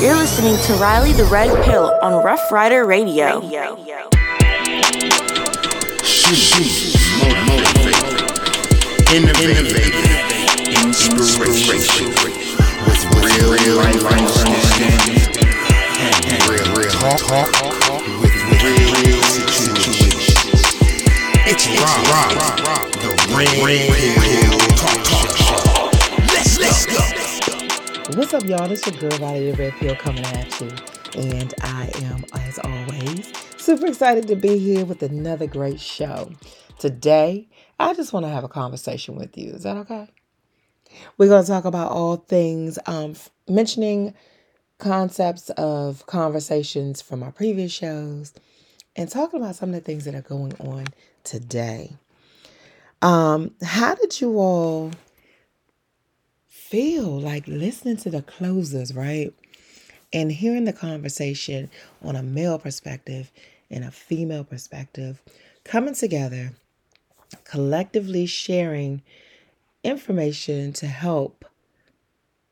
You're listening to Riley the Red Pill on Rough Rider Radio. Innovative, inspiration, with real, real life real, real talk, real situations. It's Rob, the Red Pill Talk. Let's let's go. What's up, y'all? This your girl, Riley the Red Pill, coming at you. And I am, as always, super excited to be here with another great show. Today, I just want to have a conversation with you. Is that okay? We're going to talk about all things, um, mentioning concepts of conversations from our previous shows and talking about some of the things that are going on today. Um, how did you all feel like listening to the closers, right? And hearing the conversation on a male perspective and a female perspective coming together, collectively sharing information to help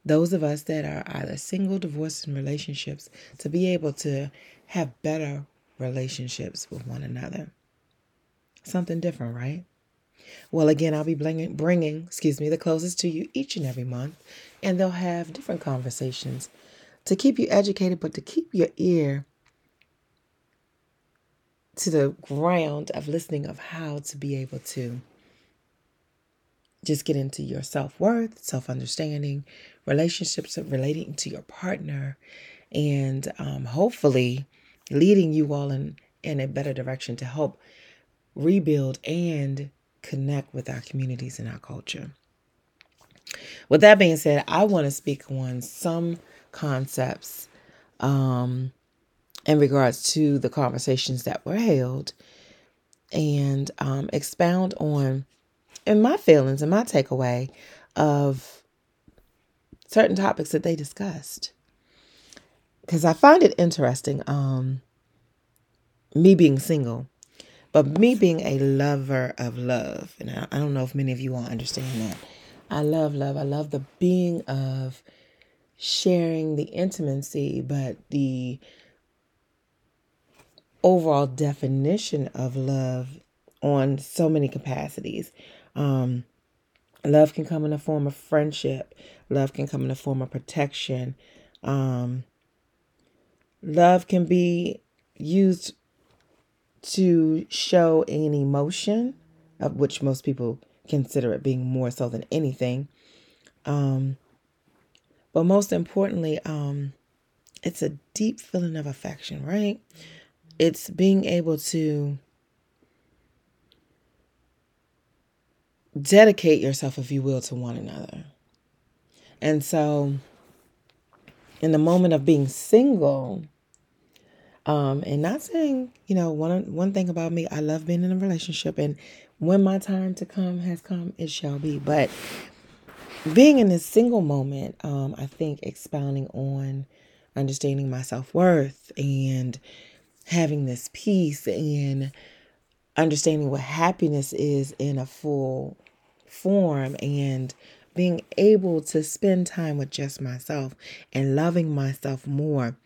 those of us that are either single, divorced, in relationships to be able to have better relationships with one another. Something different, right? Well, again, I'll be bringing, bringing, excuse me, the closest to you each and every month, and they'll have different conversations to keep you educated, but to keep your ear to the ground of listening of how to be able to just get into your self-worth, self-understanding, relationships relating to your partner, and um, hopefully leading you all in, in a better direction to help rebuild and connect with our communities and our culture. With that being said, I want to speak on some concepts um, in regards to the conversations that were held and um, expound on and my feelings and my takeaway of certain topics that they discussed because i find it interesting um me being single but me being a lover of love and i, don't know if many of you all understand that i love love i love the being of sharing the intimacy but the overall definition of love on so many capacities. Um, love can come in the form of friendship. Love can come in the form of protection. Um, love can be used to show an emotion, of which most people consider it being more so than anything. Um, but most importantly, um, it's a deep feeling of affection, right? It's being able to dedicate yourself, if you will, to one another. And so, in the moment of being single, um, and not saying, you know, one one thing about me, I love being in a relationship, and when my time to come has come, it shall be. But being in this single moment, um, I think expounding on understanding my self worth and having this peace and understanding what happiness is in a full form and being able to spend time with just myself and loving myself more.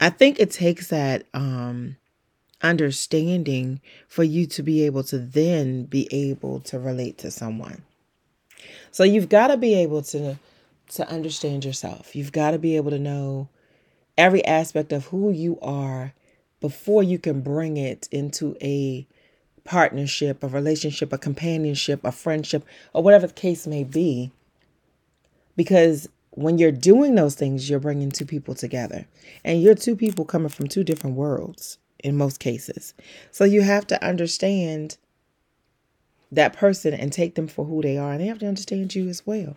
I think it takes that um understanding for you to be able to then be able to relate to someone. So you've got to be able to to understand yourself. You've got to be able to know every aspect of who you are before you can bring it into a partnership, a relationship, a companionship, a friendship, or whatever the case may be. Because when you're doing those things, you're bringing two people together. And you're two people coming from two different worlds in most cases. So you have to understand that person and take them for who they are. And they have to understand you as well.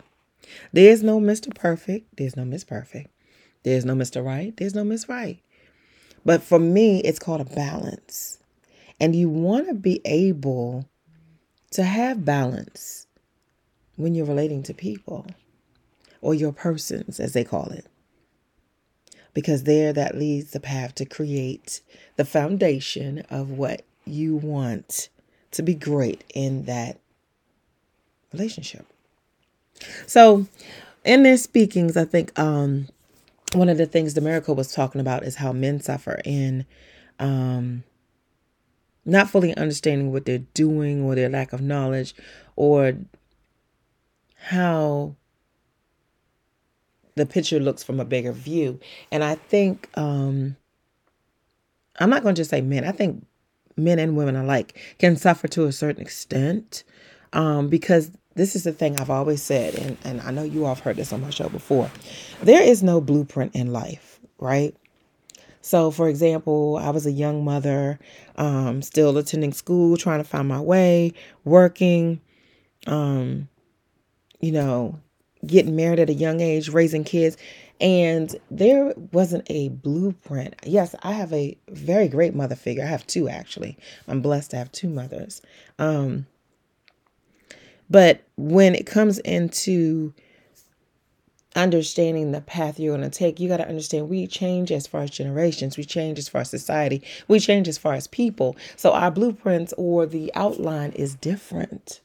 There's no Mr. Perfect. There's no Miss Perfect. There's no Mr. Right. There's no Miss Right. But for me, it's called a balance. And you want to be able to have balance when you're relating to people or your persons, as they call it. Because there, that leads the path to create the foundation of what you want to be great in that relationship. So, in their speakings, I think um, one of the things the miracle was talking about is how men suffer in um, not fully understanding what they're doing or their lack of knowledge or how the picture looks from a bigger view. And I think um, I'm not going to just say men. I think men and women alike can suffer to a certain extent um, because this is the thing I've always said, and, and I know you all have heard this on my show before. There is no blueprint in life, right? So, for example, I was a young mother, um, still attending school, trying to find my way, working, um, you know, getting married at a young age, raising kids. And there wasn't a blueprint. Yes, I have a very great mother figure. I have two actually. I'm blessed to have two mothers. Um, but when it comes into understanding the path you're going to take, you got to understand we change as far as generations, we change as far as society, we change as far as people. So our blueprints or the outline is different.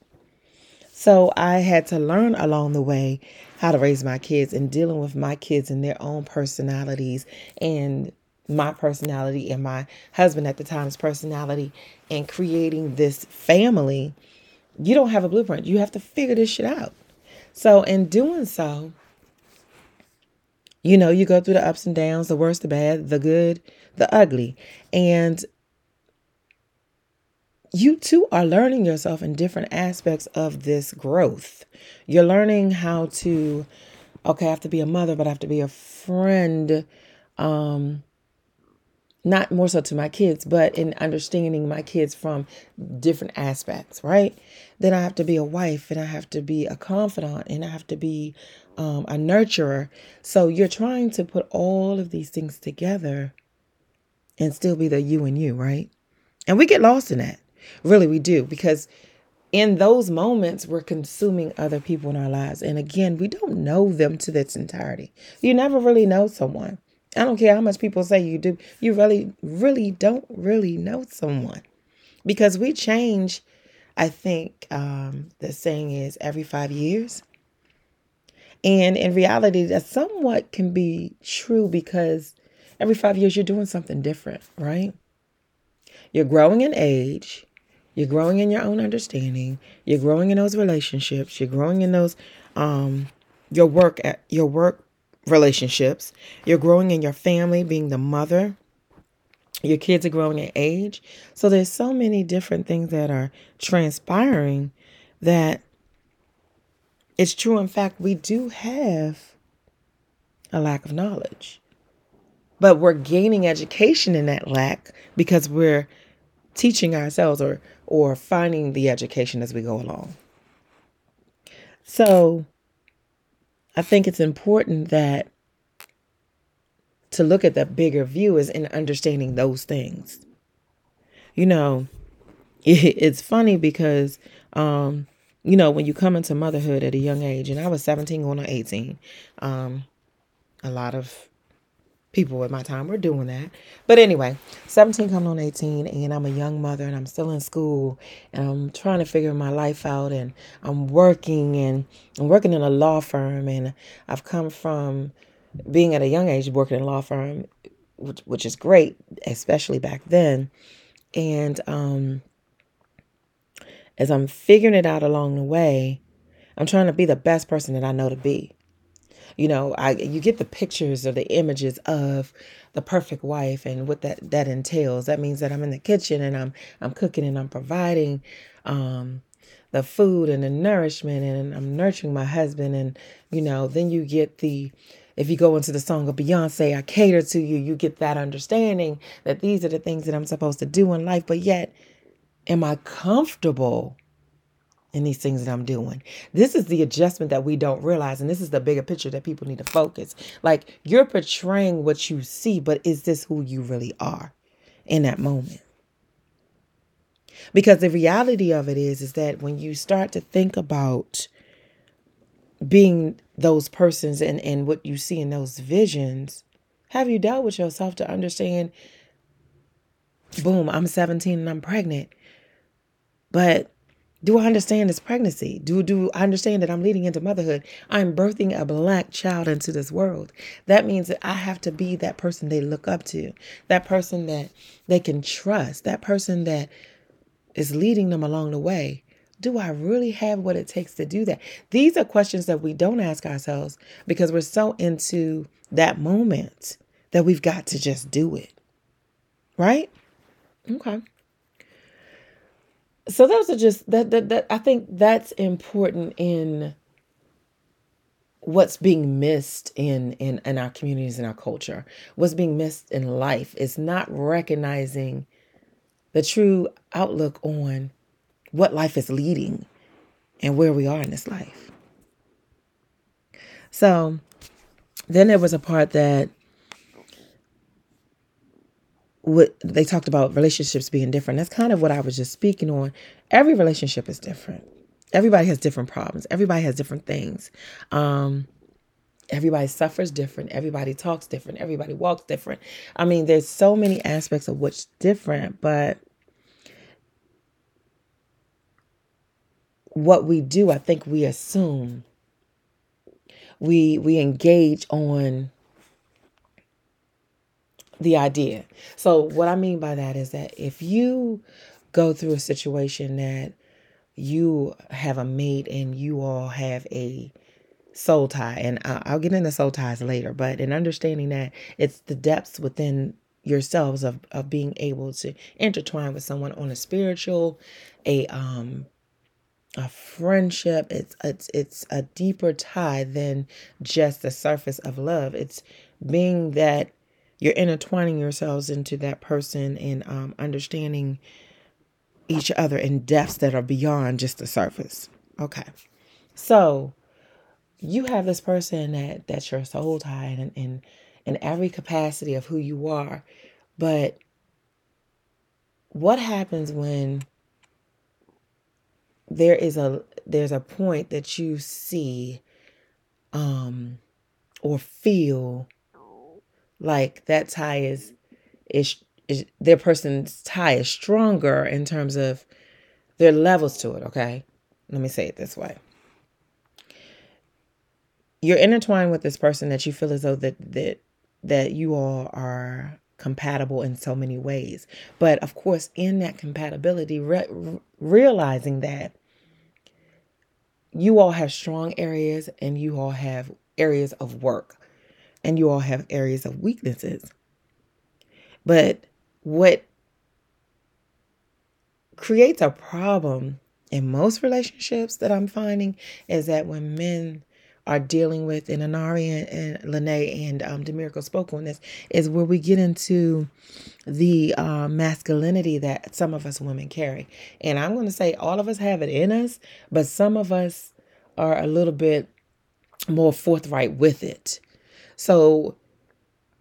So I had to learn along the way how to raise my kids and dealing with my kids and their own personalities and my personality and my husband at the time's personality and creating this family. You don't have a blueprint. You have to figure this shit out. So in doing so, you know, you go through the ups and downs, the worst, the bad, the good, the ugly. And you too are learning yourself in different aspects of this growth. You're learning how to, okay, I have to be a mother, but I have to be a friend. Um, not more so to my kids, but in understanding my kids from different aspects, right? Then I have to be a wife and I have to be a confidant and I have to be um, a nurturer. So you're trying to put all of these things together and still be the you and you, right? And we get lost in that. Really, we do because in those moments we're consuming other people in our lives. And again, we don't know them to its entirety. You never really know someone. I don't care how much people say you do. You really, really don't really know someone because we change. I think um, the saying is every five years. And in reality, that somewhat can be true because every five years you're doing something different, right? You're growing in age, you're growing in your own understanding. You're growing in those relationships. You're growing in those um your work at your work relationships. You're growing in your family, being the mother. Your kids are growing in age. So there's so many different things that are transpiring that it's true. In fact, we do have a lack of knowledge. But we're gaining education in that lack because we're teaching ourselves or or finding the education as we go along. So I think it's important that to look at the bigger view is in understanding those things. You know, it's funny because um, you know, when you come into motherhood at a young age, and I was 17 going on 18, um, a lot of people at my time were doing that. But anyway, 17 coming on 18 and I'm a young mother and I'm still in school and I'm trying to figure my life out and I'm working and I'm working in a law firm and I've come from being at a young age working in a law firm which, which is great, especially back then. And um as I'm figuring it out along the way, I'm trying to be the best person that I know to be you know i you get the pictures or the images of the perfect wife and what that that entails. That means that i'm in the kitchen and i'm i'm cooking and i'm providing um the food and the nourishment and i'm nurturing my husband. And you know then you get the if you go into the song of Beyonce, I cater to you, you get that understanding that these are the things that I'm supposed to do in life, but yet, am I comfortable in these things that I'm doing. This is the adjustment that we don't realize. And this is the bigger picture that people need to focus. Like you're portraying what you see, but is this who you really are in that moment? Because the reality of it is, is that when you start to think about being those persons and, and what you see in those visions, have you dealt with yourself to understand, boom, I'm 17 and I'm pregnant. But Do I understand this pregnancy? Do do I understand that I'm leading into motherhood? I'm birthing a black child into this world. That means that I have to be that person they look up to, that person that they can trust, that person that is leading them along the way. Do I really have what it takes to do that? These are questions that we don't ask ourselves because we're so into that moment that we've got to just do it. Right? Okay. So those are just that that, that I think that's important in what's being missed in, in in our communities and our culture. What's being missed in life is not recognizing the true outlook on what life is leading and where we are in this life. So then there was a part that what they talked about relationships being different. That's kind of what I was just speaking on. Every relationship is different. Everybody has different problems. Everybody has different things. Um, everybody suffers different. Everybody talks different. Everybody walks different. I mean, there's so many aspects of what's different, but what we do, I think we assume we we engage on the idea. So what I mean by that is that if you go through a situation that you have a mate and you all have a soul tie, and I'll get into soul ties later, but in understanding that it's the depths within yourselves of, of being able to intertwine with someone on a spiritual, a um a friendship it's it's it's a deeper tie than just the surface of love it's being that you're intertwining yourselves into that person and um, understanding each other in depths that are beyond just the surface. Okay. So you have this person that that's your soul tie in in, in every capacity of who you are but what happens when there is a there's a point that you see um or feel like that tie is is, is their person's tie is stronger in terms of their levels to it okay? Let me say it this way. You're intertwined with this person that you feel as though that that that you all are compatible in so many ways. But of course in that compatibility re- realizing that you all have strong areas and you all have areas of work and you all have areas of weaknesses. But what creates a problem in most relationships that I'm finding is that when men are dealing with, and Anari and, and Lene and um, Demirico spoke on this, is where we get into the uh, masculinity that some of us women carry. And I'm going to say all of us have it in us, but some of us are a little bit more forthright with it. So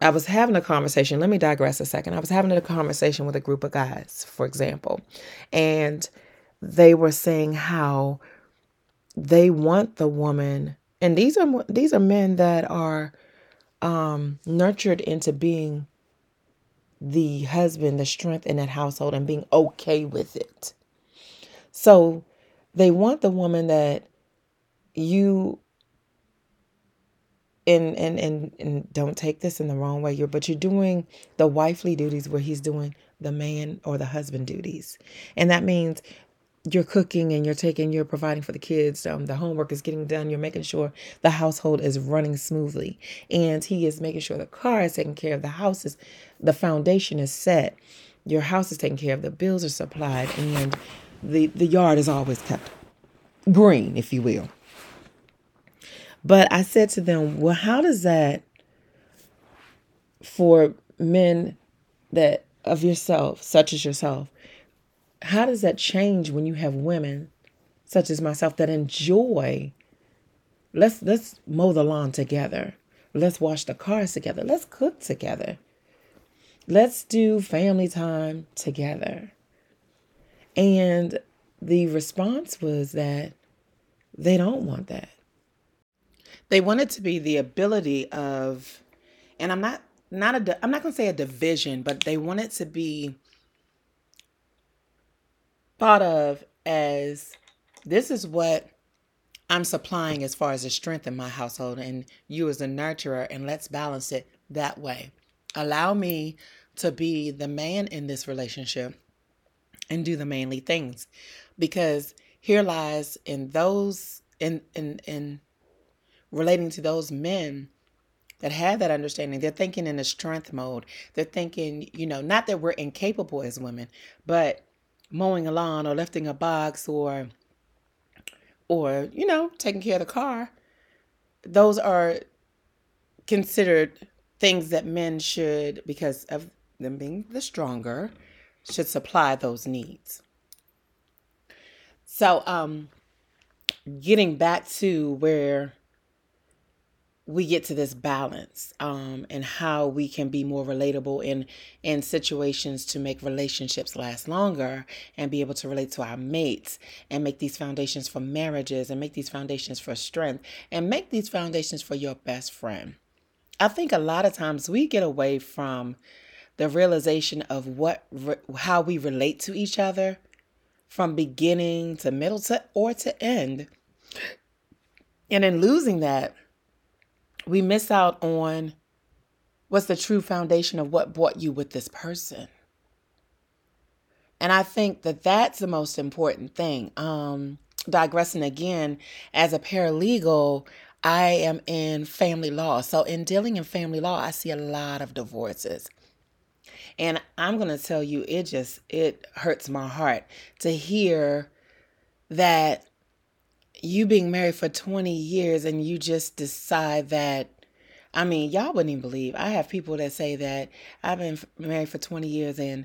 I was having a conversation. Let me digress a second. I was having a conversation with a group of guys, for example, and they were saying how they want the woman and these are these are men that are um, nurtured into being the husband, the strength in that household, and being okay with it. So they want the woman that you and and and and don't take this in the wrong way. You're but you're doing the wifely duties where he's doing the man or the husband duties. And that means you're cooking and you're taking you're providing for the kids um, the homework is getting done. You're making sure the household is running smoothly. And he is making sure the car is taken care of. The house is the foundation is set. Your house is taken care of. The bills are supplied. And the the yard is always kept green if you will but i said to them well how does that for men that of yourself such as yourself how does that change when you have women such as myself that enjoy let's let's mow the lawn together. Let's wash the cars together. Let's cook together. Let's do family time together. And the response was that they don't want that they want it to be the ability of and i'm not not a i'm not going to say a division but they want it to be thought of as this is what I'm supplying as far as the strength in my household, and you as a nurturer, and let's balance it that way. Allow me to be the man in this relationship and do the manly things because here lies in those in in in relating to those men that have that understanding. They're thinking in a strength mode. They're thinking you know not that we're incapable as women but mowing a lawn or lifting a box or or you know taking care of the car. Those are considered things that men should because of them being the stronger should supply those needs. So um getting back to where we get to this balance um, and how we can be more relatable in in situations to make relationships last longer and be able to relate to our mates and make these foundations for marriages and make these foundations for strength and make these foundations for your best friend. I think a lot of times we get away from the realization of what how we relate to each other from beginning to middle to or to end. And in losing that, we miss out on what's the true foundation of what brought you with this person. And I think that that's the most important thing. Um, digressing again, as a paralegal, I am in family law. So, in dealing in family law, I see a lot of divorces. And I'm going to tell you, it just, it hurts my heart to hear that you being married for 20 years and you just decide that I mean, y'all wouldn't even believe. I have people that say that I've been married for 20 years and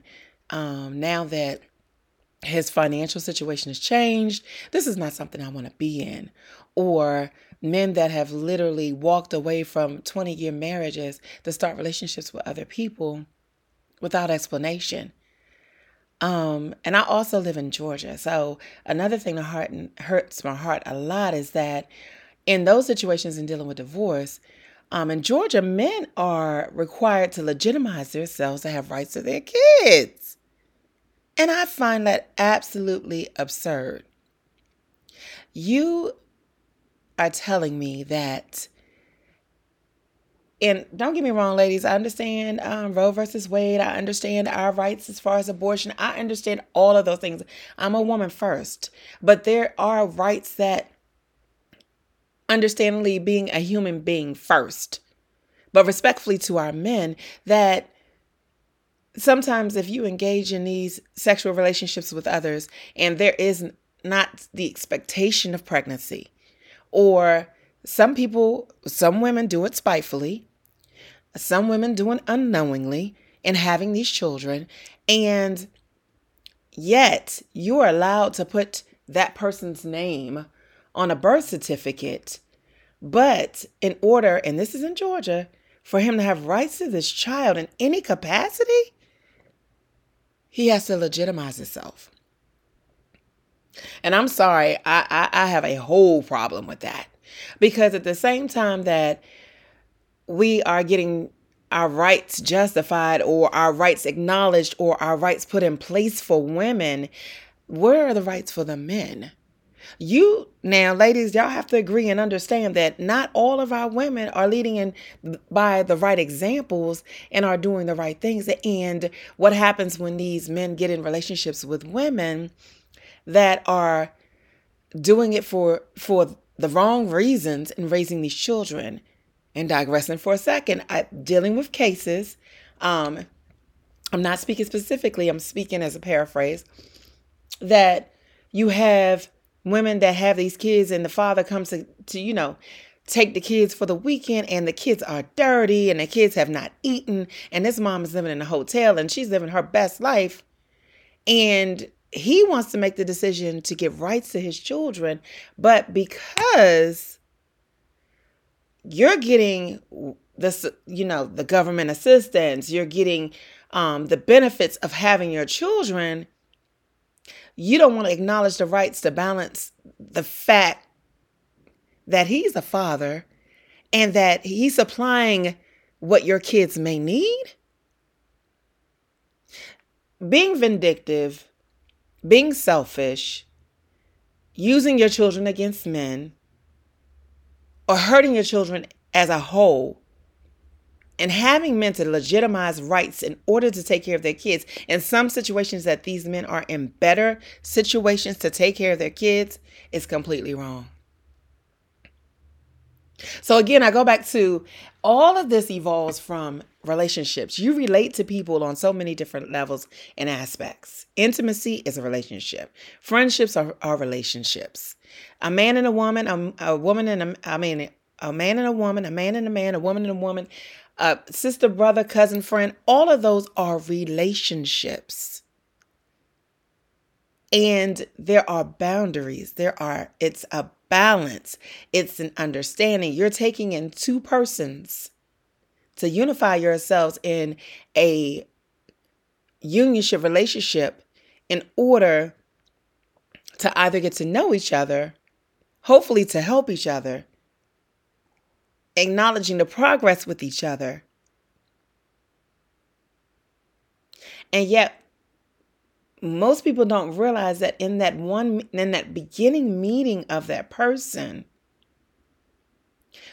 um, now that his financial situation has changed, this is not something I want to be in. Or men that have literally walked away from 20 year marriages to start relationships with other people without explanation. Um, and I also live in Georgia. So another thing that heart hurts my heart a lot is that in those situations in dealing with divorce, um, in Georgia, men are required to legitimize themselves to have rights to their kids. And I find that absolutely absurd. You are telling me that and don't get me wrong, ladies, I understand um, Roe versus Wade. I understand our rights as far as abortion. I understand all of those things. I'm a woman first, but there are rights that, understandably, being a human being first, but respectfully to our men, that sometimes if you engage in these sexual relationships with others and there is not the expectation of pregnancy, or some people, some women do it spitefully, some women doing unknowingly and having these children. And yet you are allowed to put that person's name on a birth certificate. But in order, and this is in Georgia, for him to have rights to this child in any capacity, he has to legitimize himself. And I'm sorry, I, I, I have a whole problem with that. Because at the same time that we are getting our rights justified or our rights acknowledged or our rights put in place for women, where are the rights for the men? You now, ladies, y'all have to agree and understand that not all of our women are leading in by the right examples and are doing the right things. And what happens when these men get in relationships with women that are doing it for for the wrong reasons and raising these children and digressing for a second, I, dealing with cases. Um, I'm not speaking specifically, I'm speaking as a paraphrase that you have women that have these kids and the father comes to, to you know, take the kids for the weekend and the kids are dirty and the kids have not eaten and this mom is living in a hotel and she's living her best life and he wants to make the decision to give rights to his children but because you're getting this, you know, the government assistance, you're getting um, the benefits of having your children. You don't want to acknowledge the rights to balance the fact that he's a father and that he's supplying what your kids may need. Being vindictive, being selfish, using your children against men or hurting your children as a whole and having men to legitimize rights in order to take care of their kids. In some situations that these men are in better situations to take care of their kids is completely wrong. So again i go back to all of this evolves from relationships you relate to people on so many different levels and aspects intimacy is a relationship friendships are, are relationships a man and a woman a, a woman and a, i mean a man and a woman a man and a man a woman and a woman uh, sister, brother, cousin, friend, all of those are relationships. And there are boundaries. There are, it's a balance, it's an understanding. You're taking in two persons to unify yourselves in a unionship relationship in order to either get to know each other, hopefully to help each other, acknowledging the progress with each other. And yet, most people don't realize that in that one, in that beginning meeting of that person,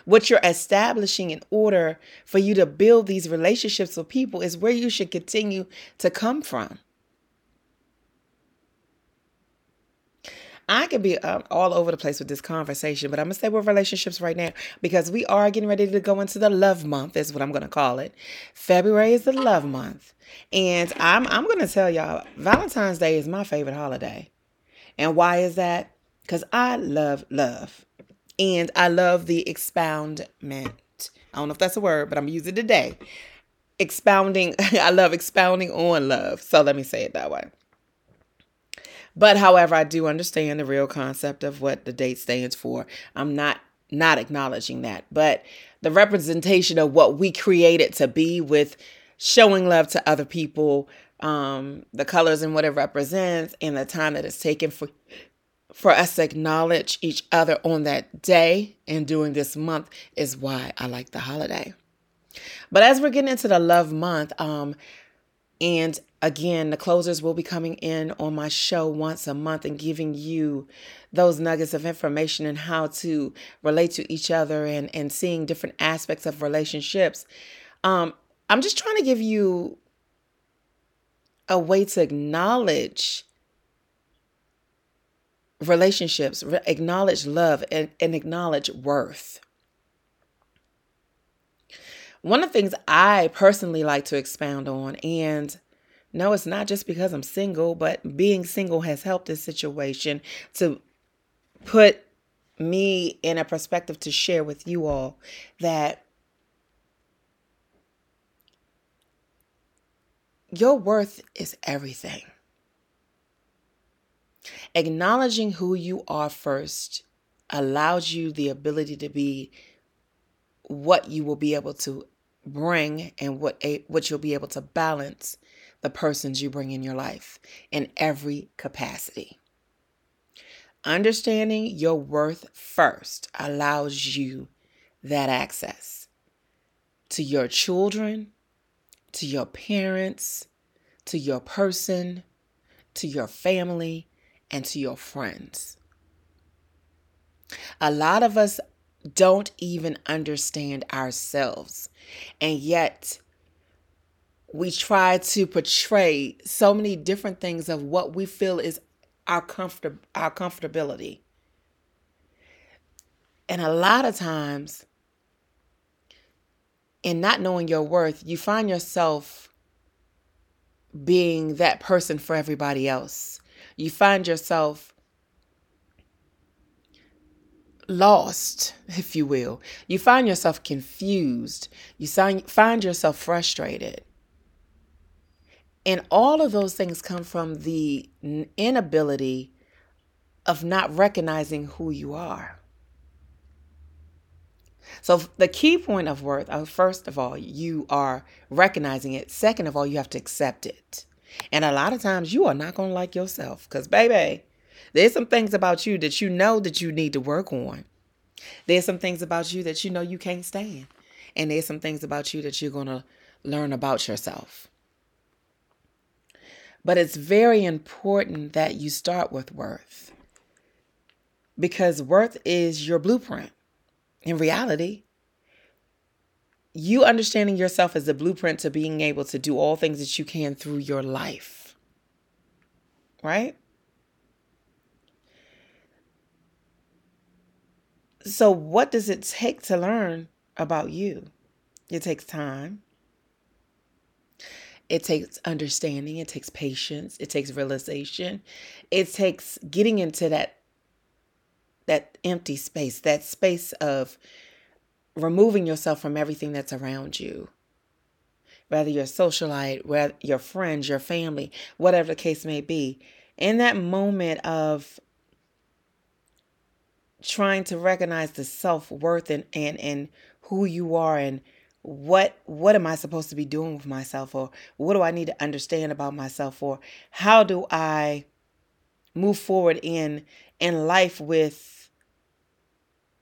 what you're establishing in order for you to build these relationships with people is where you should continue to come from. I could be uh, all over the place with this conversation, but I'm to stay with relationships right now because we are getting ready to go into the love month, is what I'm to call it. February is the love month. And I'm, I'm to tell y'all, Valentine's Day is my favorite holiday. And why is that? Because I love love. And I love the expoundment. I don't know if that's a word, but I'm using it today. Expounding, I love expounding on love. So let me say it that way. But however, I do understand the real concept of what the date stands for. I'm not not acknowledging that, but the representation of what we created to be with showing love to other people, um, the colors and what it represents, and the time that it's taken for for us to acknowledge each other on that day and during this month is why I like the holiday. But as we're getting into the love month, um, and again, the closers will be coming in on my show once a month and giving you those nuggets of information and how to relate to each other and, and seeing different aspects of relationships. Um, I'm just trying to give you a way to acknowledge relationships, re- acknowledge love, and, and acknowledge worth. One of the things I personally like to expound on, and no, it's not just because I'm single, but being single has helped this situation to put me in a perspective to share with you all that your worth is everything. Acknowledging who you are first allows you the ability to be what you will be able to bring and what a, what you'll be able to balance the persons you bring in your life in every capacity. Understanding your worth first allows you that access to your children, to your parents, to your person, to your family, and to your friends. A lot of us don't even understand ourselves. And yet, we try to portray so many different things of what we feel is our comfort our comfortability. And a lot of times in not knowing your worth, you find yourself being that person for everybody else. You find yourself lost, if you will. You find yourself confused. You find yourself frustrated. And all of those things come from the inability of not recognizing who you are. So, the key point of worth, uh, first of all, you are recognizing it. Second of all, you have to accept it. And a lot of times you are not going to like yourself because, baby, there's some things about you that you know that you need to work on. There's some things about you that you know you can't stand. And there's some things about you that you're going to learn about yourself. But it's very important that you start with worth. because worth is your blueprint. In reality, you understanding yourself as the blueprint to being able to do all things that you can through your life. Right? So, what does it take to learn about you? It takes time. It takes understanding. It takes patience. It takes realization. It takes getting into that that empty space, that space of removing yourself from everything that's around you. Whether you're a socialite, whether your friends, your family, whatever the case may be. In that moment of trying to recognize the self-worth and, and and who you are and what what am I supposed to be doing with myself or what do I need to understand about myself or how do I move forward in in life with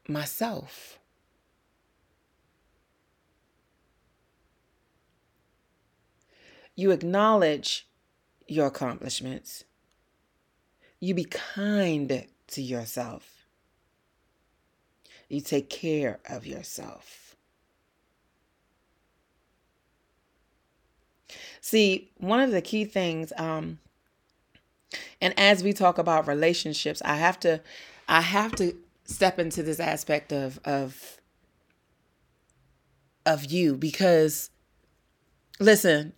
myself you acknowledge your accomplishments you be kind to yourself you take care of yourself. See, one of the key things, um, and as we talk about relationships, I have to, I have to step into this aspect of of of you because, listen,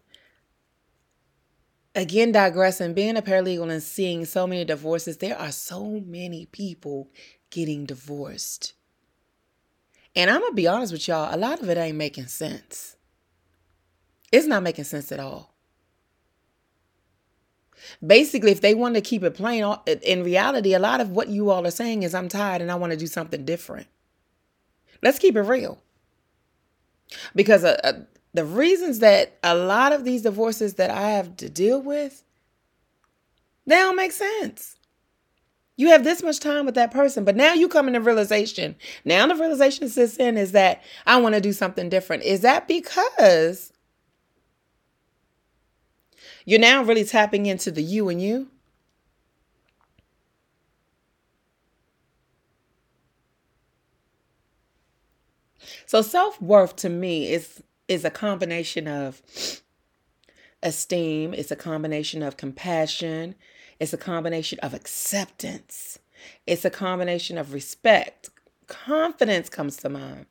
again digressing being a paralegal and seeing so many divorces there are so many people getting divorced and I'm to be honest with y'all, a lot of it ain't making sense. It's not making sense at all. Basically, if they want to keep it plain, in reality, a lot of what you all are saying is, I'm tired and I want to do something different. Let's keep it real. Because uh, uh, the reasons that a lot of these divorces that I have to deal with, they don't make sense. You have this much time with that person, but now you come into realization. Now the realization sits in is that I want to do something different. Is that because you're now really tapping into the you and you? So self-worth to me is is a combination of esteem, it's a combination of compassion, it's a combination of acceptance. It's a combination of respect. Confidence comes to mind.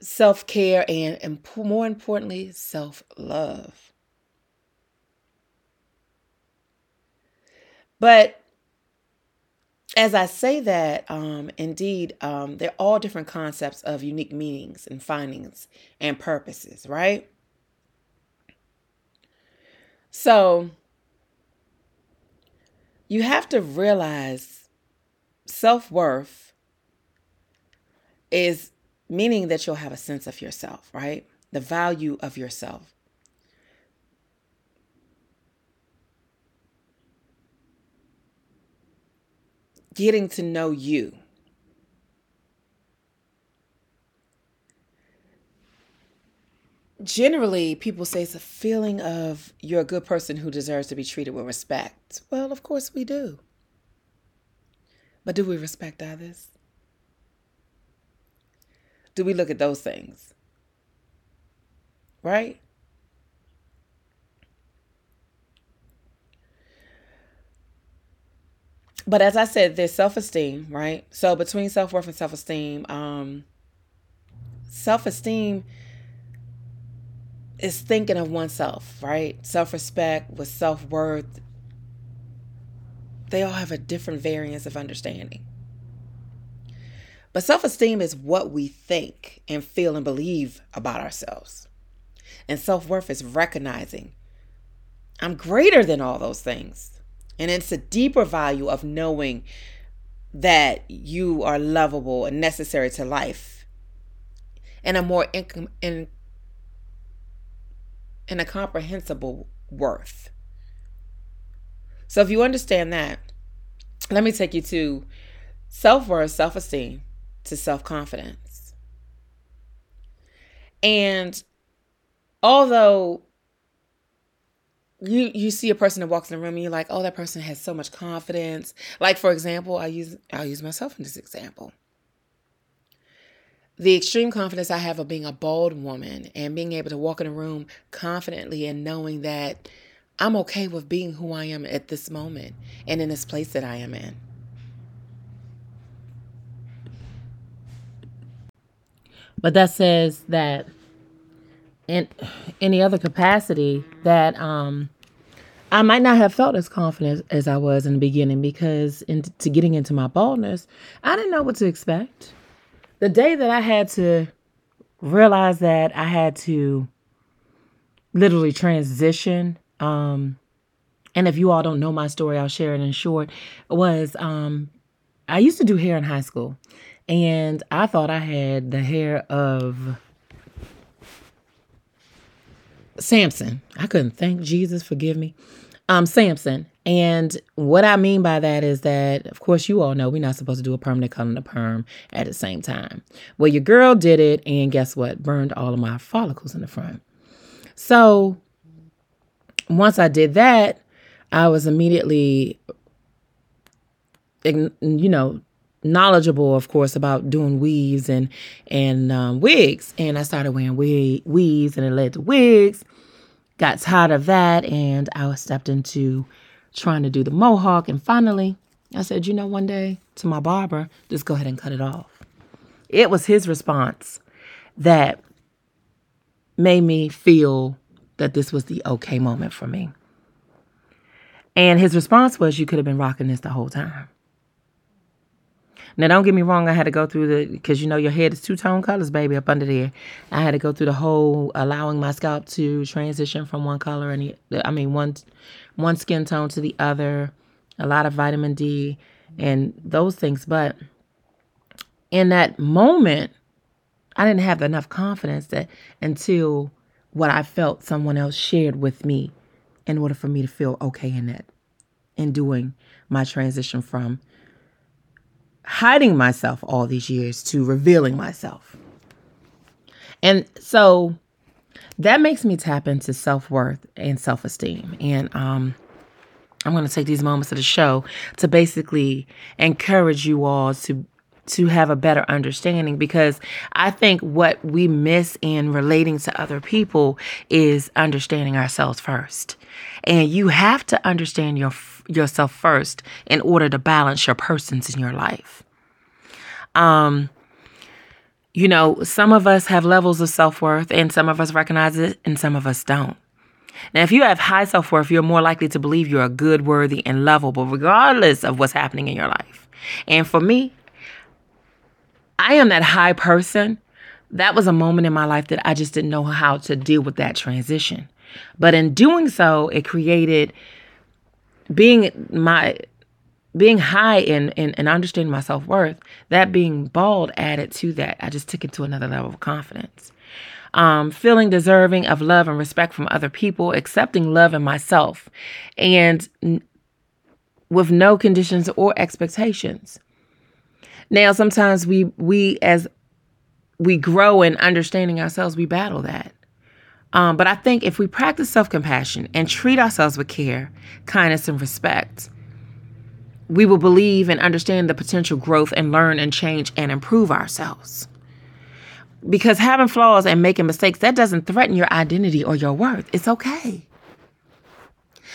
Self care and, and more importantly, self love. But as I say that, um, indeed, um, they're all different concepts of unique meanings and findings and purposes, right? So, you have to realize self worth is meaning that you'll have a sense of yourself, right? The value of yourself. Getting to know you. generally people say it's a feeling of you're a good person who deserves to be treated with respect. Well, of course we do. But do we respect others? Do we look at those things? Right? But as I said, there's self esteem, right? So between self worth and self esteem, um, self esteem is thinking of oneself, right? Self respect with self worth. They all have a different variance of understanding. But self esteem is what we think and feel and believe about ourselves. And self worth is recognizing I'm greater than all those things. And it's a deeper value of knowing that you are lovable and necessary to life and a more in, in, a comprehensible worth. So if you understand that, let me take you to self worth, self esteem, to self confidence. And although you you see a person that walks in the room and you're like, oh, that person has so much confidence. Like for example, I use I'll use myself in this example. The extreme confidence I have of being a bold woman and being able to walk in a room confidently and knowing that I'm okay with being who I am at this moment and in this place that I am in. But that says that in any other capacity that um I might not have felt as confident as I was in the beginning because into getting into my baldness, I didn't know what to expect. The day that I had to realize that I had to literally transition um and if you all don't know my story, I'll share it in short. Was um I used to do hair in high school and I thought I had the hair of Samson. I couldn't thank Jesus, forgive me. Um, Samson. And what I mean by that is that, of course, you all know we're not supposed to do a permanent cut and a perm at the same time. Well, your girl did it, and guess what? Burned all of my follicles in the front. So once I did that, I was immediately, you know, knowledgeable, of course, about doing weaves and and um, wigs, and I started wearing wig, weaves, and it led to wigs. Got tired of that, and I stepped into trying to do the mohawk, and finally, I said, you know, one day to my barber, just go ahead and cut it off. It was his response that made me feel that this was the okay moment for me. And his response was, You could have been rocking this the whole time. Now, don't get me wrong. I had to go through the because you know your head is two tone colors, baby, up under there. I had to go through the whole allowing my scalp to transition from one color and I mean one one skin tone to the other. A lot of vitamin D and those things, but in that moment, I didn't have enough confidence that until what I felt someone else shared with me in order for me to feel okay in that in doing my transition from hiding myself all these years to revealing myself. And so that makes me tap into self worth and self esteem. And um, I'm going to take these moments of the show to basically encourage you all to to have a better understanding because I think what we miss in relating to other people is understanding ourselves first. And you have to understand your yourself first in order to balance your persons in your life. Um, you know, some of us have levels of self worth, and some of us recognize it, and some of us don't. Now, if you have high self worth, you're more likely to believe you're a good, worthy, and lovable, regardless of what's happening in your life. And for me, I am that high person. That was a moment in my life that I just didn't know how to deal with that transition. But in doing so, it created being my being high in, in, in understanding my self worth, that being bald added to that. I just took it to another level of confidence. Um, feeling deserving of love and respect from other people, accepting love in myself, and n- with no conditions or expectations. Now, sometimes we we as we grow in understanding ourselves, we battle that. Um, but I think if we practice self compassion and treat ourselves with care, kindness, and respect, we will believe and understand the potential growth and learn and change and improve ourselves. Because having flaws and making mistakes, that doesn't threaten your identity or your worth. It's okay.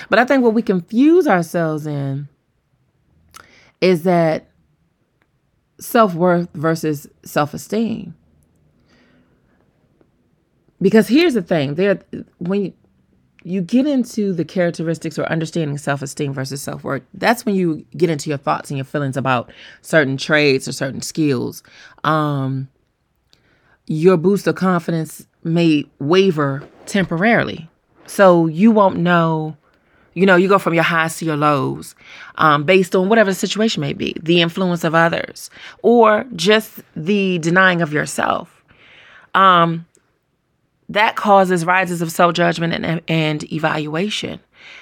But I think what we confuse ourselves in is that self worth versus self esteem. Because here's the thing: there, when you, get into the characteristics or understanding self esteem versus self worth, that's when you get into your thoughts and your feelings about certain traits or certain skills. Um, your boost of confidence may waver temporarily. So you won't know, you know, you go from your highs to your lows um, based on whatever the situation may be, the influence of others, or just the denying of yourself. Um, that causes rises of self judgment and, and evaluation.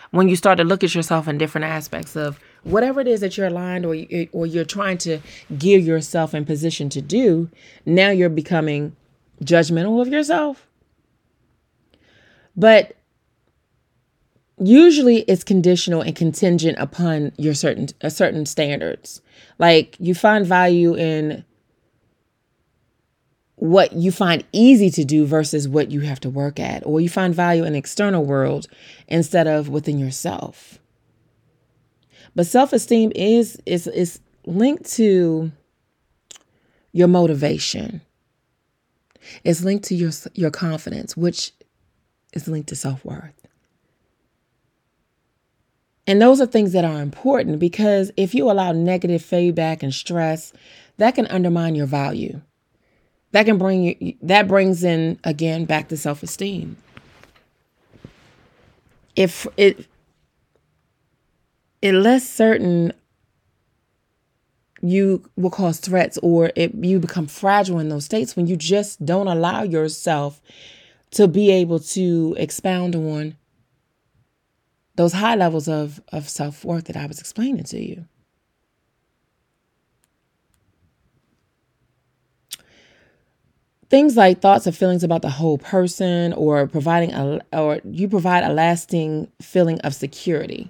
When you start to look at yourself in different aspects of whatever it is that you're aligned or or you're trying to gear yourself in position to do, now you're becoming judgmental of yourself. But usually it's conditional and contingent upon your certain a certain standards. Like you find value in what you find easy to do versus what you have to work at, or you find value in external world instead of within yourself. But self-esteem is is is linked to your motivation. It's linked to your your confidence, which is linked to self-worth. And those are things that are important because if you allow negative feedback and stress, that can undermine your value. That can bring you that brings in again back to self-esteem. If it it less certain you will cause threats or it you become fragile in those states when you just don't allow yourself to be able to expound on those high levels of, of self worth that I was explaining to you. Things like thoughts or feelings about the whole person, or providing a, or you provide a lasting feeling of security.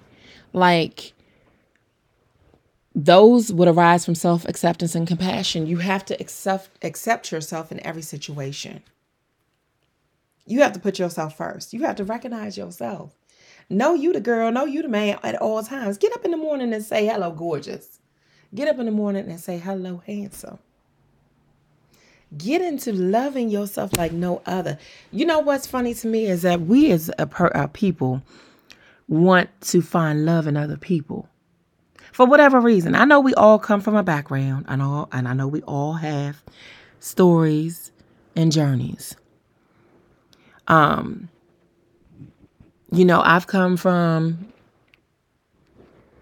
Like those would arise from self acceptance and compassion. You have to accept accept yourself in every situation. You have to put yourself first. You have to recognize yourself. Know you the girl, know you the man at all times. Get up in the morning and say hello, gorgeous. Get up in the morning and say hello, handsome. Get into loving yourself like no other. You know what's funny to me is that we as a, per, people want to find love in other people for whatever reason. I know we all come from a background, and all, and I know we all have stories and journeys. Um, you know, I've come from,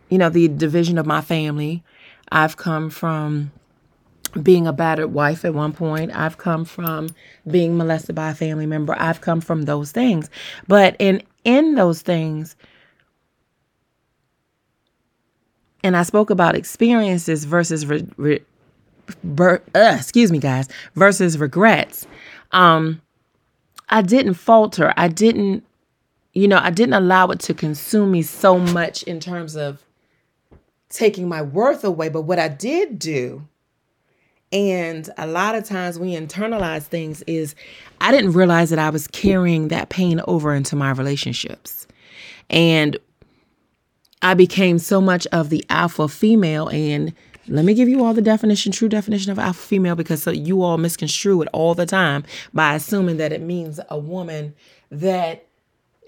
you know, the division of my family. I've come from being a battered wife at one point. I've come from being molested by a family member. I've come from those things. But in in those things, and I spoke about experiences versus re, re, uh, excuse me, guys, versus regrets. Um, I didn't falter. I didn't you know, I didn't allow it to consume me so much in terms of taking my worth away. But what I did do, and a lot of times we internalize things, is I didn't realize that I was carrying that pain over into my relationships. And I became so much of the alpha female. And let me give you all the definition, true definition of alpha female, because so you all misconstrue it all the time by assuming that it means a woman that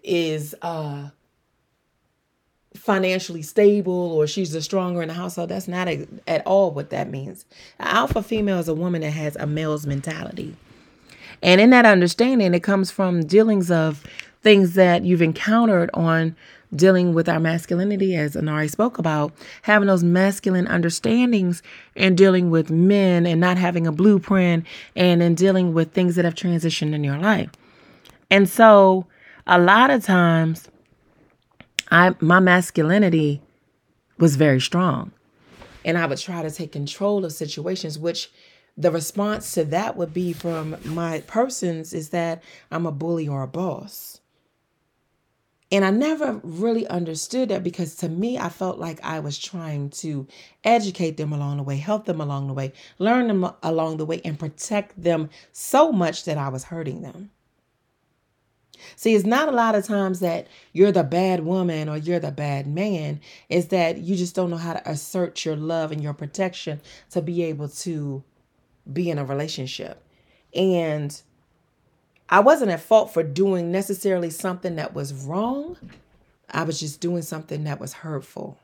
is uh financially stable or she's the stronger in the household. That's not a, at all what that means. An alpha female is a woman that has a male's mentality. And in that understanding, it comes from dealings of things that you've encountered on dealing with our masculinity, as Anari spoke about, having those masculine understandings and dealing with men and not having a blueprint and in dealing with things that have transitioned in your life. And so a lot of times I my masculinity was very strong. And I would try to take control of situations, which the response to that would be from my persons is that I'm a bully or a boss. And I never really understood that because to me, I felt like I was trying to educate them along the way, help them along the way, learn them along the way, and protect them so much that I was hurting them. See, it's not a lot of times that you're the bad woman or you're the bad man. It's that you just don't know how to assert your love and your protection to be able to be in a relationship. And I wasn't at fault for doing necessarily something that was wrong. I was just doing something that was hurtful.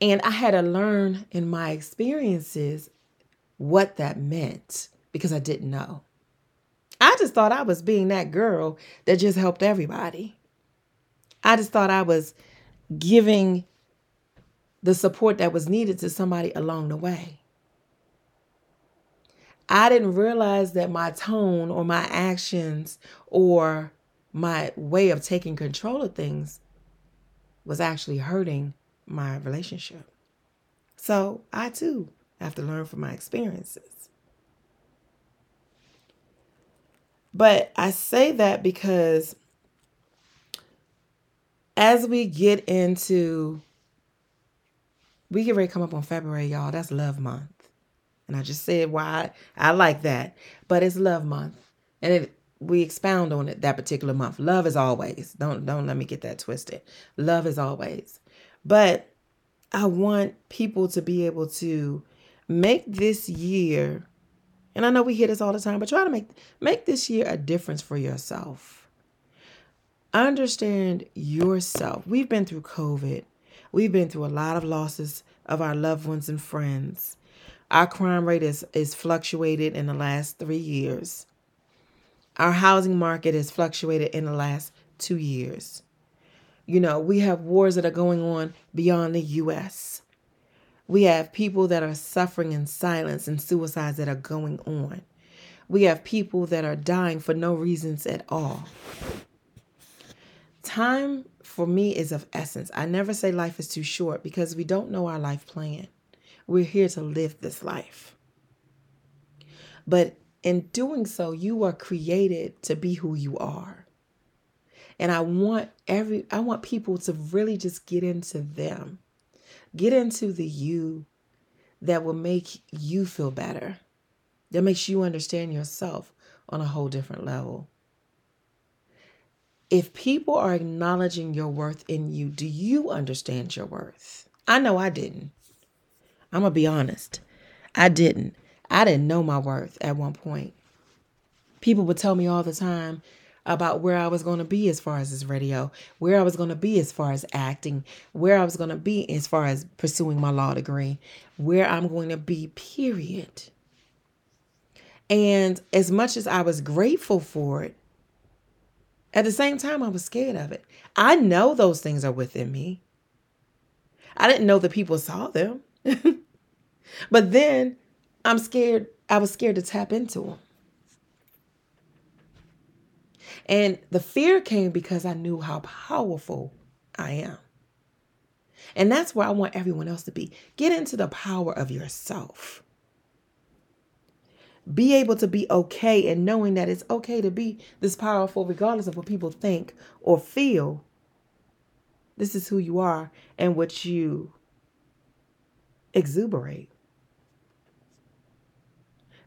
And I had to learn in my experiences what that meant because I didn't know. I just thought I was being that girl that just helped everybody. I just thought I was giving the support that was needed to somebody along the way. I didn't realize that my tone or my actions or my way of taking control of things was actually hurting my relationship. So I too have to learn from my experiences. But I say that because as we get into we get ready to come up on February, y'all. That's love month. And I just said why I, like that. But it's love month. And it we expound on it that particular month. Love is always. Don't don't let me get that twisted. Love is always. But I want people to be able to make this year and I know we hear this all the time, but try to make make this year a difference for yourself. Understand yourself. We've been through COVID. We've been through a lot of losses of our loved ones and friends. Our crime rate is, is fluctuated in the last three years. Our housing market has fluctuated in the last two years. You know, we have wars that are going on beyond the U.S. We have people that are suffering in silence and suicides that are going on. We have people that are dying for no reasons at all. Time for me is of essence. I never say life is too short because we don't know our life plan. We're here to live this life. But in doing so, you are created to be who you are. And I want every I want people to really just get into them. Get into the you that will make you feel better. That makes you understand yourself on a whole different level. If people are acknowledging your worth in you, do you understand your worth? I know I didn't. I'm going to be honest. I didn't. I didn't know my worth at one point. People would tell me all the time about where I was going to be as far as this radio, where I was going to be as far as acting, where I was going to be as far as pursuing my law degree, where I'm going to be, period. And as much as I was grateful for it, at the same time, I was scared of it. I know those things are within me. I didn't know that people saw them. but then I'm scared, I was scared to tap into them. And the fear came because I knew how powerful I am. And that's where I want everyone else to be. Get into the power of yourself be able to be okay and knowing that it's okay to be this powerful regardless of what people think or feel this is who you are and what you exuberate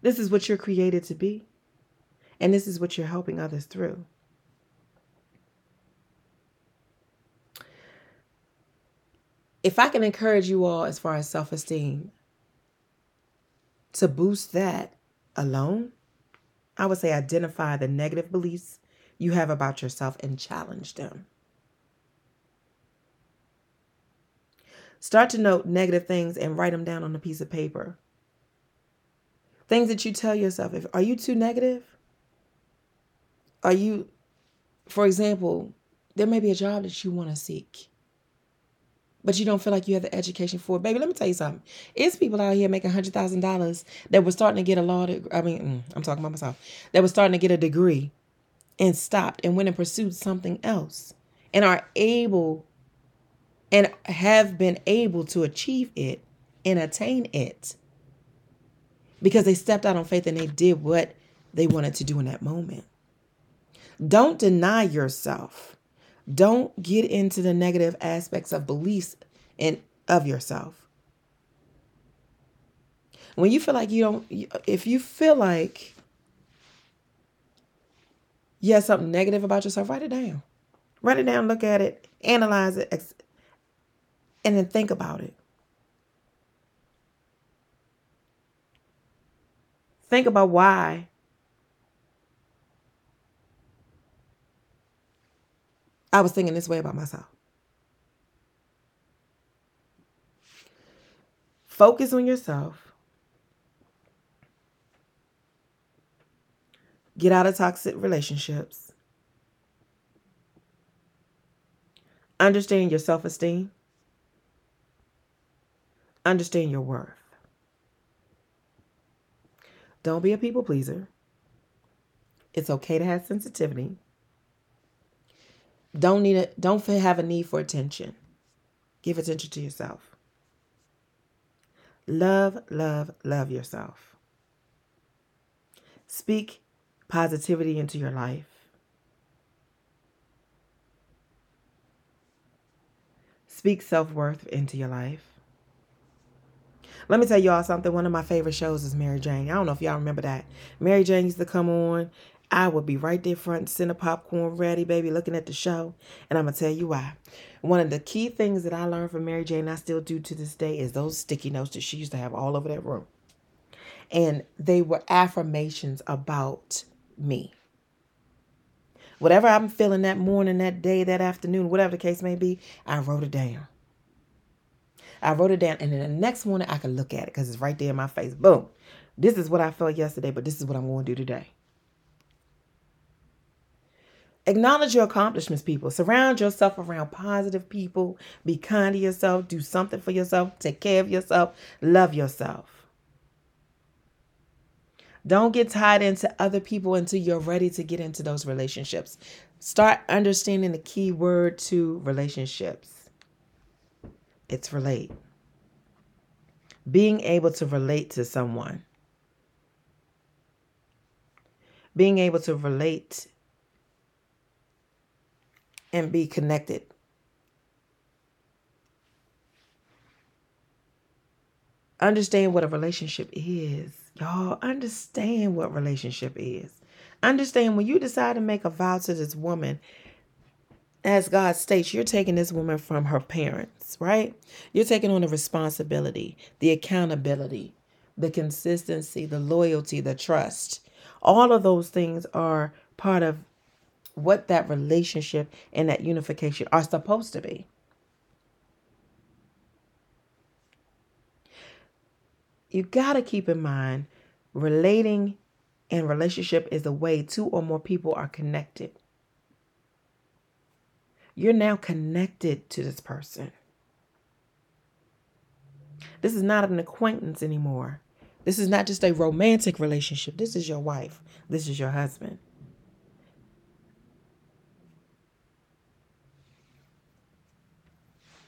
this is what you're created to be and this is what you're helping others through if i can encourage you all as far as self-esteem to boost that alone, I would say identify the negative beliefs you have about yourself and challenge them. Start to note negative things and write them down on a piece of paper. Things that you tell yourself. If are you too negative? Are you, for example, there may be a job that you want to seek but you don't feel like you have the education for it. Baby, let me tell you something. It's people out here making hundred thousand dollars that were starting to get a law. De- I mean, mm, I'm talking about myself. That were starting to get a degree, and stopped and went and pursued something else, and are able, and have been able to achieve it and attain it, because they stepped out on faith and they did what they wanted to do in that moment. Don't deny yourself don't get into the negative aspects of beliefs and of yourself. When you feel like you don't, if you feel like you have something negative about yourself, write it down. Write it down, look at it, analyze it, and then think about it. Think about why I was thinking this way about myself. Focus on yourself. Get out of toxic relationships. Understand your self esteem. Understand your worth. Don't be a people pleaser. It's okay to have sensitivity. Don't need it. Don't have a need for attention. Give attention to yourself. Love, love, love yourself. Speak positivity into your life. Speak self worth into your life. Let me tell y'all something. One of my favorite shows is Mary Jane. I don't know if y'all remember that. Mary Jane used to come on. I would be right there front center, popcorn ready, baby, looking at the show. And I'm going to tell you why. One of the key things that I learned from Mary Jane, I still do to this day, is those sticky notes that she used to have all over that room. And they were affirmations about me. Whatever I'm feeling that morning, that day, that afternoon, whatever the case may be, I wrote it down. I wrote it down, and then the next morning I can look at it because it's right there in my face. Boom. This is what I felt yesterday, but this is what I'm going to do today. Acknowledge your accomplishments, people. Surround yourself around positive people. Be kind to yourself. Do something for yourself. Take care of yourself. Love yourself. Don't get tied into other people until you're ready to get into those relationships. Start understanding the key word to relationships it's relate. Being able to relate to someone. Being able to relate and be connected. Understand what a relationship is. Y'all understand what relationship is. Understand when you decide to make a vow to this woman, as God states, you're taking this woman from her parents, right? You're taking on the responsibility, the accountability, the consistency, the loyalty, the trust. All of those things are part of what that relationship and that unification are supposed to be. You got to keep in mind relating and relationship is a way two or more people are connected. You're now connected to this person. This is not an acquaintance anymore. This is not just a romantic relationship. This is your wife. This is your husband.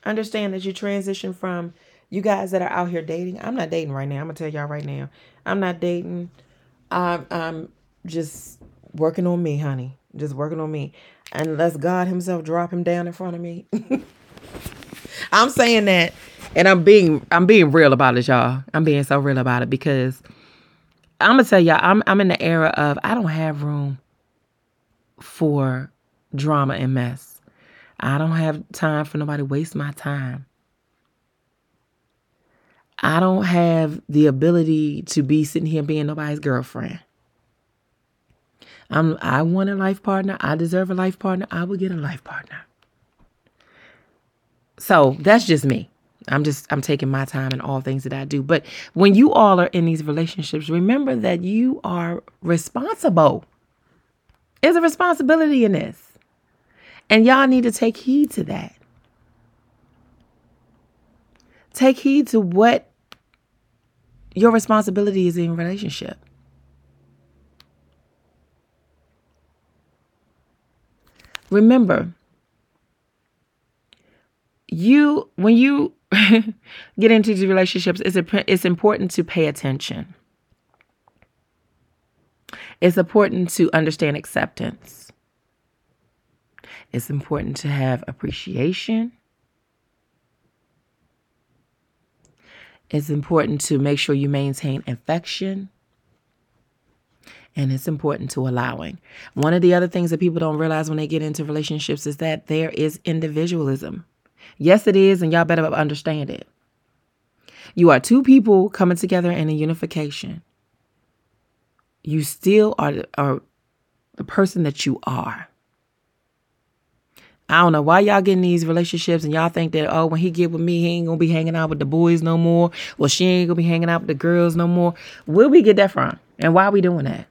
Understand that you transition from you guys that are out here dating. I'm not dating right now. I'm gonna tell y'all right now. I'm not dating. I'm I'm just working on me, honey. Just working on me. Unless God Himself drop him down in front of me. I'm saying that and I'm being I'm being real about it, y'all. I'm being so real about it because I'm gonna tell y'all, I'm I'm in the era of I don't have room for drama and mess. I don't have time for nobody waste my time. I don't have the ability to be sitting here being nobody's girlfriend. I'm I want a life partner. I deserve a life partner. I will get a life partner. So that's just me. I'm just I'm taking my time in all things that I do. But when you all are in these relationships, remember that you are responsible. There's a responsibility in this. And y'all need to take heed to that. Take heed to what your responsibility is in relationship. Remember, you when you get into these relationships, it's a, it's important to pay attention. It's important to understand acceptance. It's important to have appreciation. It's important to make sure you maintain affection. And it's important to allowing. One of the other things that people don't realize when they get into relationships is that there is individualism. Yes, it is, and y'all better understand it. You are two people coming together in a unification. You still are, are the person that you are. I don't know why y'all getting these relationships and y'all think that, oh, when he get with me, he ain't gonna be hanging out with the boys no more. Well, she ain't gonna be hanging out with the girls no more. Where we get that from? And why are we doing that?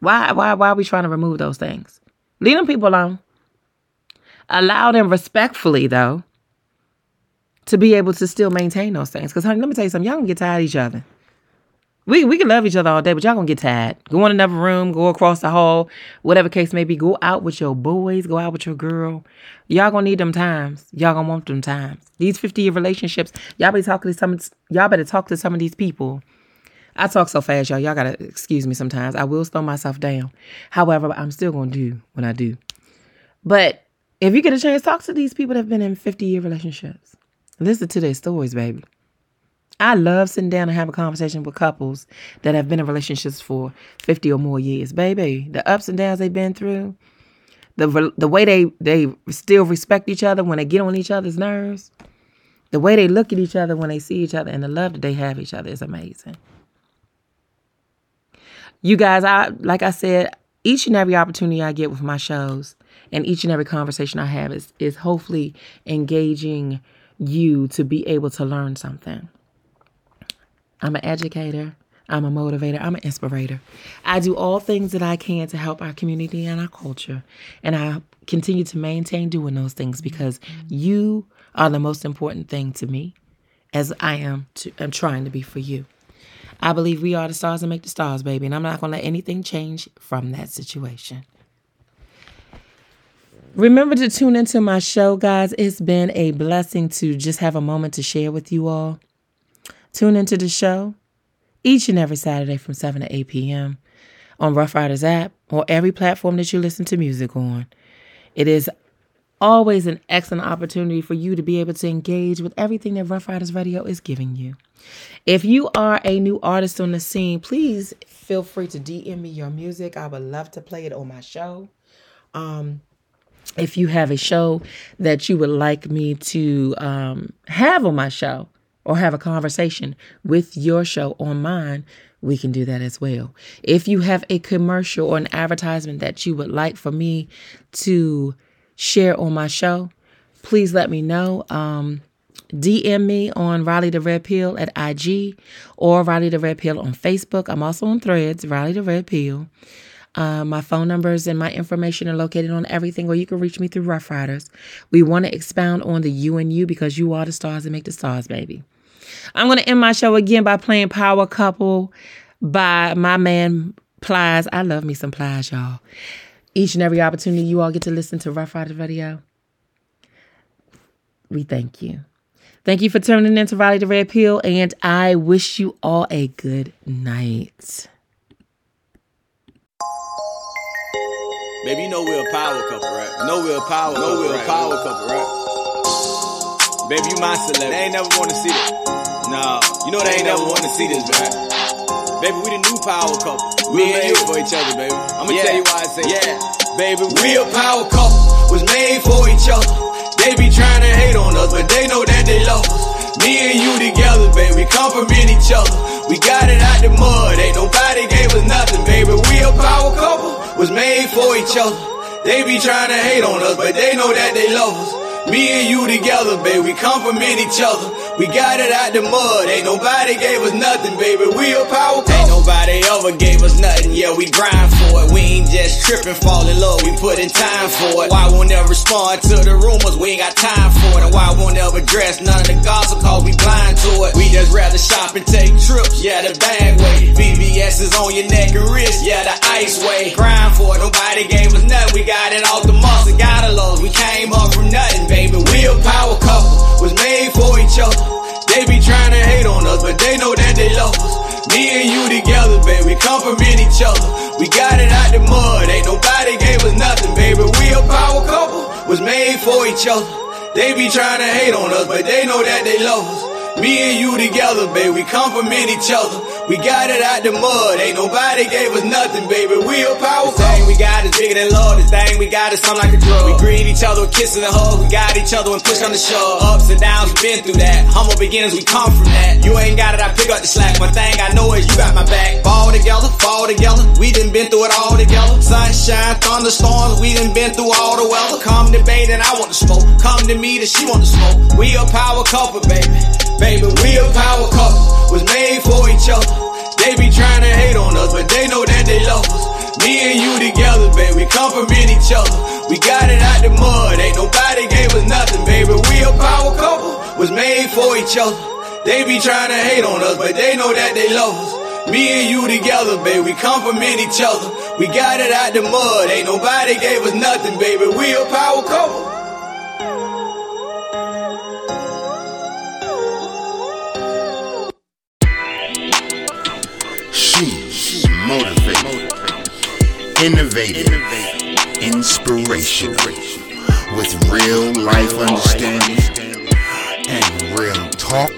Why why why are we trying to remove those things? Leave them people alone. Allow them respectfully though to be able to still maintain those things. Because honey, let me tell you something, y'all gonna get tired of each other. We we can love each other all day, but y'all gonna get tired. Go in another room, go across the hall, whatever case may be. Go out with your boys, go out with your girl. Y'all gonna need them times. Y'all gonna want them times. These 50 year relationships, y'all be talking to some y'all better talk to some of these people. I talk so fast, y'all. Y'all gotta excuse me sometimes. I will slow myself down. However, I'm still gonna do what I do. But if you get a chance, talk to these people that have been in 50 year relationships. Listen to their stories, baby. I love sitting down and having a conversation with couples that have been in relationships for 50 or more years. Baby, the ups and downs they've been through, the the way they they still respect each other when they get on each other's nerves, the way they look at each other when they see each other, and the love that they have each other is amazing. You guys, I like I said, each and every opportunity I get with my shows and each and every conversation I have is is hopefully engaging you to be able to learn something. I'm an educator. I'm a motivator. I'm an inspirator. I do all things that I can to help our community and our culture. And I continue to maintain doing those things because you are the most important thing to me as I am to, I'm trying to be for you. I believe we are the stars and make the stars, baby. And I'm not going to let anything change from that situation. Remember to tune into my show, guys. It's been a blessing to just have a moment to share with you all. Tune into the show each and every Saturday from 7 to 8 p.m. on Rough Riders app or every platform that you listen to music on. It is always an excellent opportunity for you to be able to engage with everything that Rough Riders Radio is giving you. If you are a new artist on the scene, please feel free to DM me your music. I would love to play it on my show. Um, if you have a show that you would like me to um, have on my show, or have a conversation with your show on mine, we can do that as well. If you have a commercial or an advertisement that you would like for me to share on my show, please let me know. Um, DM me on Riley the Red Pill at IG or Riley the Red Pill on Facebook. I'm also on Threads, Riley the Red Pill. Uh, my phone numbers and my information are located on everything, or you can reach me through Rough Riders. We want to expound on the you and you because you are the stars that make the stars, baby. I'm going to end my show again by playing Power Couple by my man Plies. I love me some Plies, y'all. Each and every opportunity you all get to listen to Rough Riders Radio, we thank you. Thank you for tuning in to Riley the Red Pill, and I wish you all a good night. Baby, you know we're a power couple, right? Know we're a power, know we're a power couple, right? Baby, you my celebrity. They ain't never want to see this. Nah, you know they ain't never want to see this, man. Baby, we the new power couple. We made for each other, baby. I'ma yeah. tell you why I say yeah. Baby, we a power couple. Was made for each other. They be trying to hate on us, but they know that they love us. Me and you together, baby, we compliment each other. We got it out the mud, ain't nobody gave us nothing, baby. We a power couple, was made for each other. They be trying to hate on us, but they know that they love us. Me and you together, baby, we compliment each other. We got it out the mud, ain't nobody gave us nothing, baby. We a power couple. Ain't nobody ever gave us nothing, yeah, we grind for it. We ain't just tripping, fall in love, we put in time for it. Why won't ever respond to the rumors, we ain't got time for it. And why won't ever dress none of the gossip, cause we blind to it. We just rather shop and take trips, yeah, the bag way. VVS is on your neck and wrist, yeah, the ice way. Grind for it, nobody gave us nothing, we got it off the muscle, got a load. We came up from nothing, baby, we a power couple, was made for each other. They be trying to hate on us, but they know that they love us. Me and you together, baby, we compliment each other. We got it out the mud, ain't nobody gave us nothing, baby. We a power couple, was made for each other. They be trying to hate on us, but they know that they love us. Me and you together, baby, we compliment each other. We got it out the mud, ain't nobody gave us nothing, baby. We a power This thing we got is bigger than love. This thing we got is something like a drug. We greet each other with kisses and hugs. We got each other and push on the shove. Ups and downs, we been through that. Humble beginnings, we come from that. You ain't got it, I pick up the slack. One thing I know is you got my back. Fall together, fall together. We done been through it all together. Sunshine, thunderstorms, we done been through all the weather. Come debate and I want to smoke. Come to me that she want to smoke. We a power couple, baby. Baby, we a power couple. Was made for each other. They be trying to hate on us, but they know that they love us. Me and you together, baby, we compliment each other. We got it out the mud, ain't nobody gave us nothing, baby. We a power couple, was made for each other. They be trying to hate on us, but they know that they love us. Me and you together, baby, we compliment each other. We got it out the mud, ain't nobody gave us nothing, baby. We a power couple. Motivated, innovative, inspirational, with real life understanding and real talk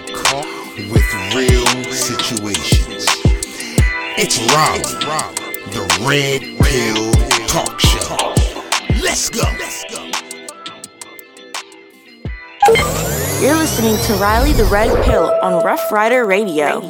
with real situations. It's Riley, the Red Pill Talk Show. Let's go. You're listening to Riley the Red Pill on Rough Rider Radio.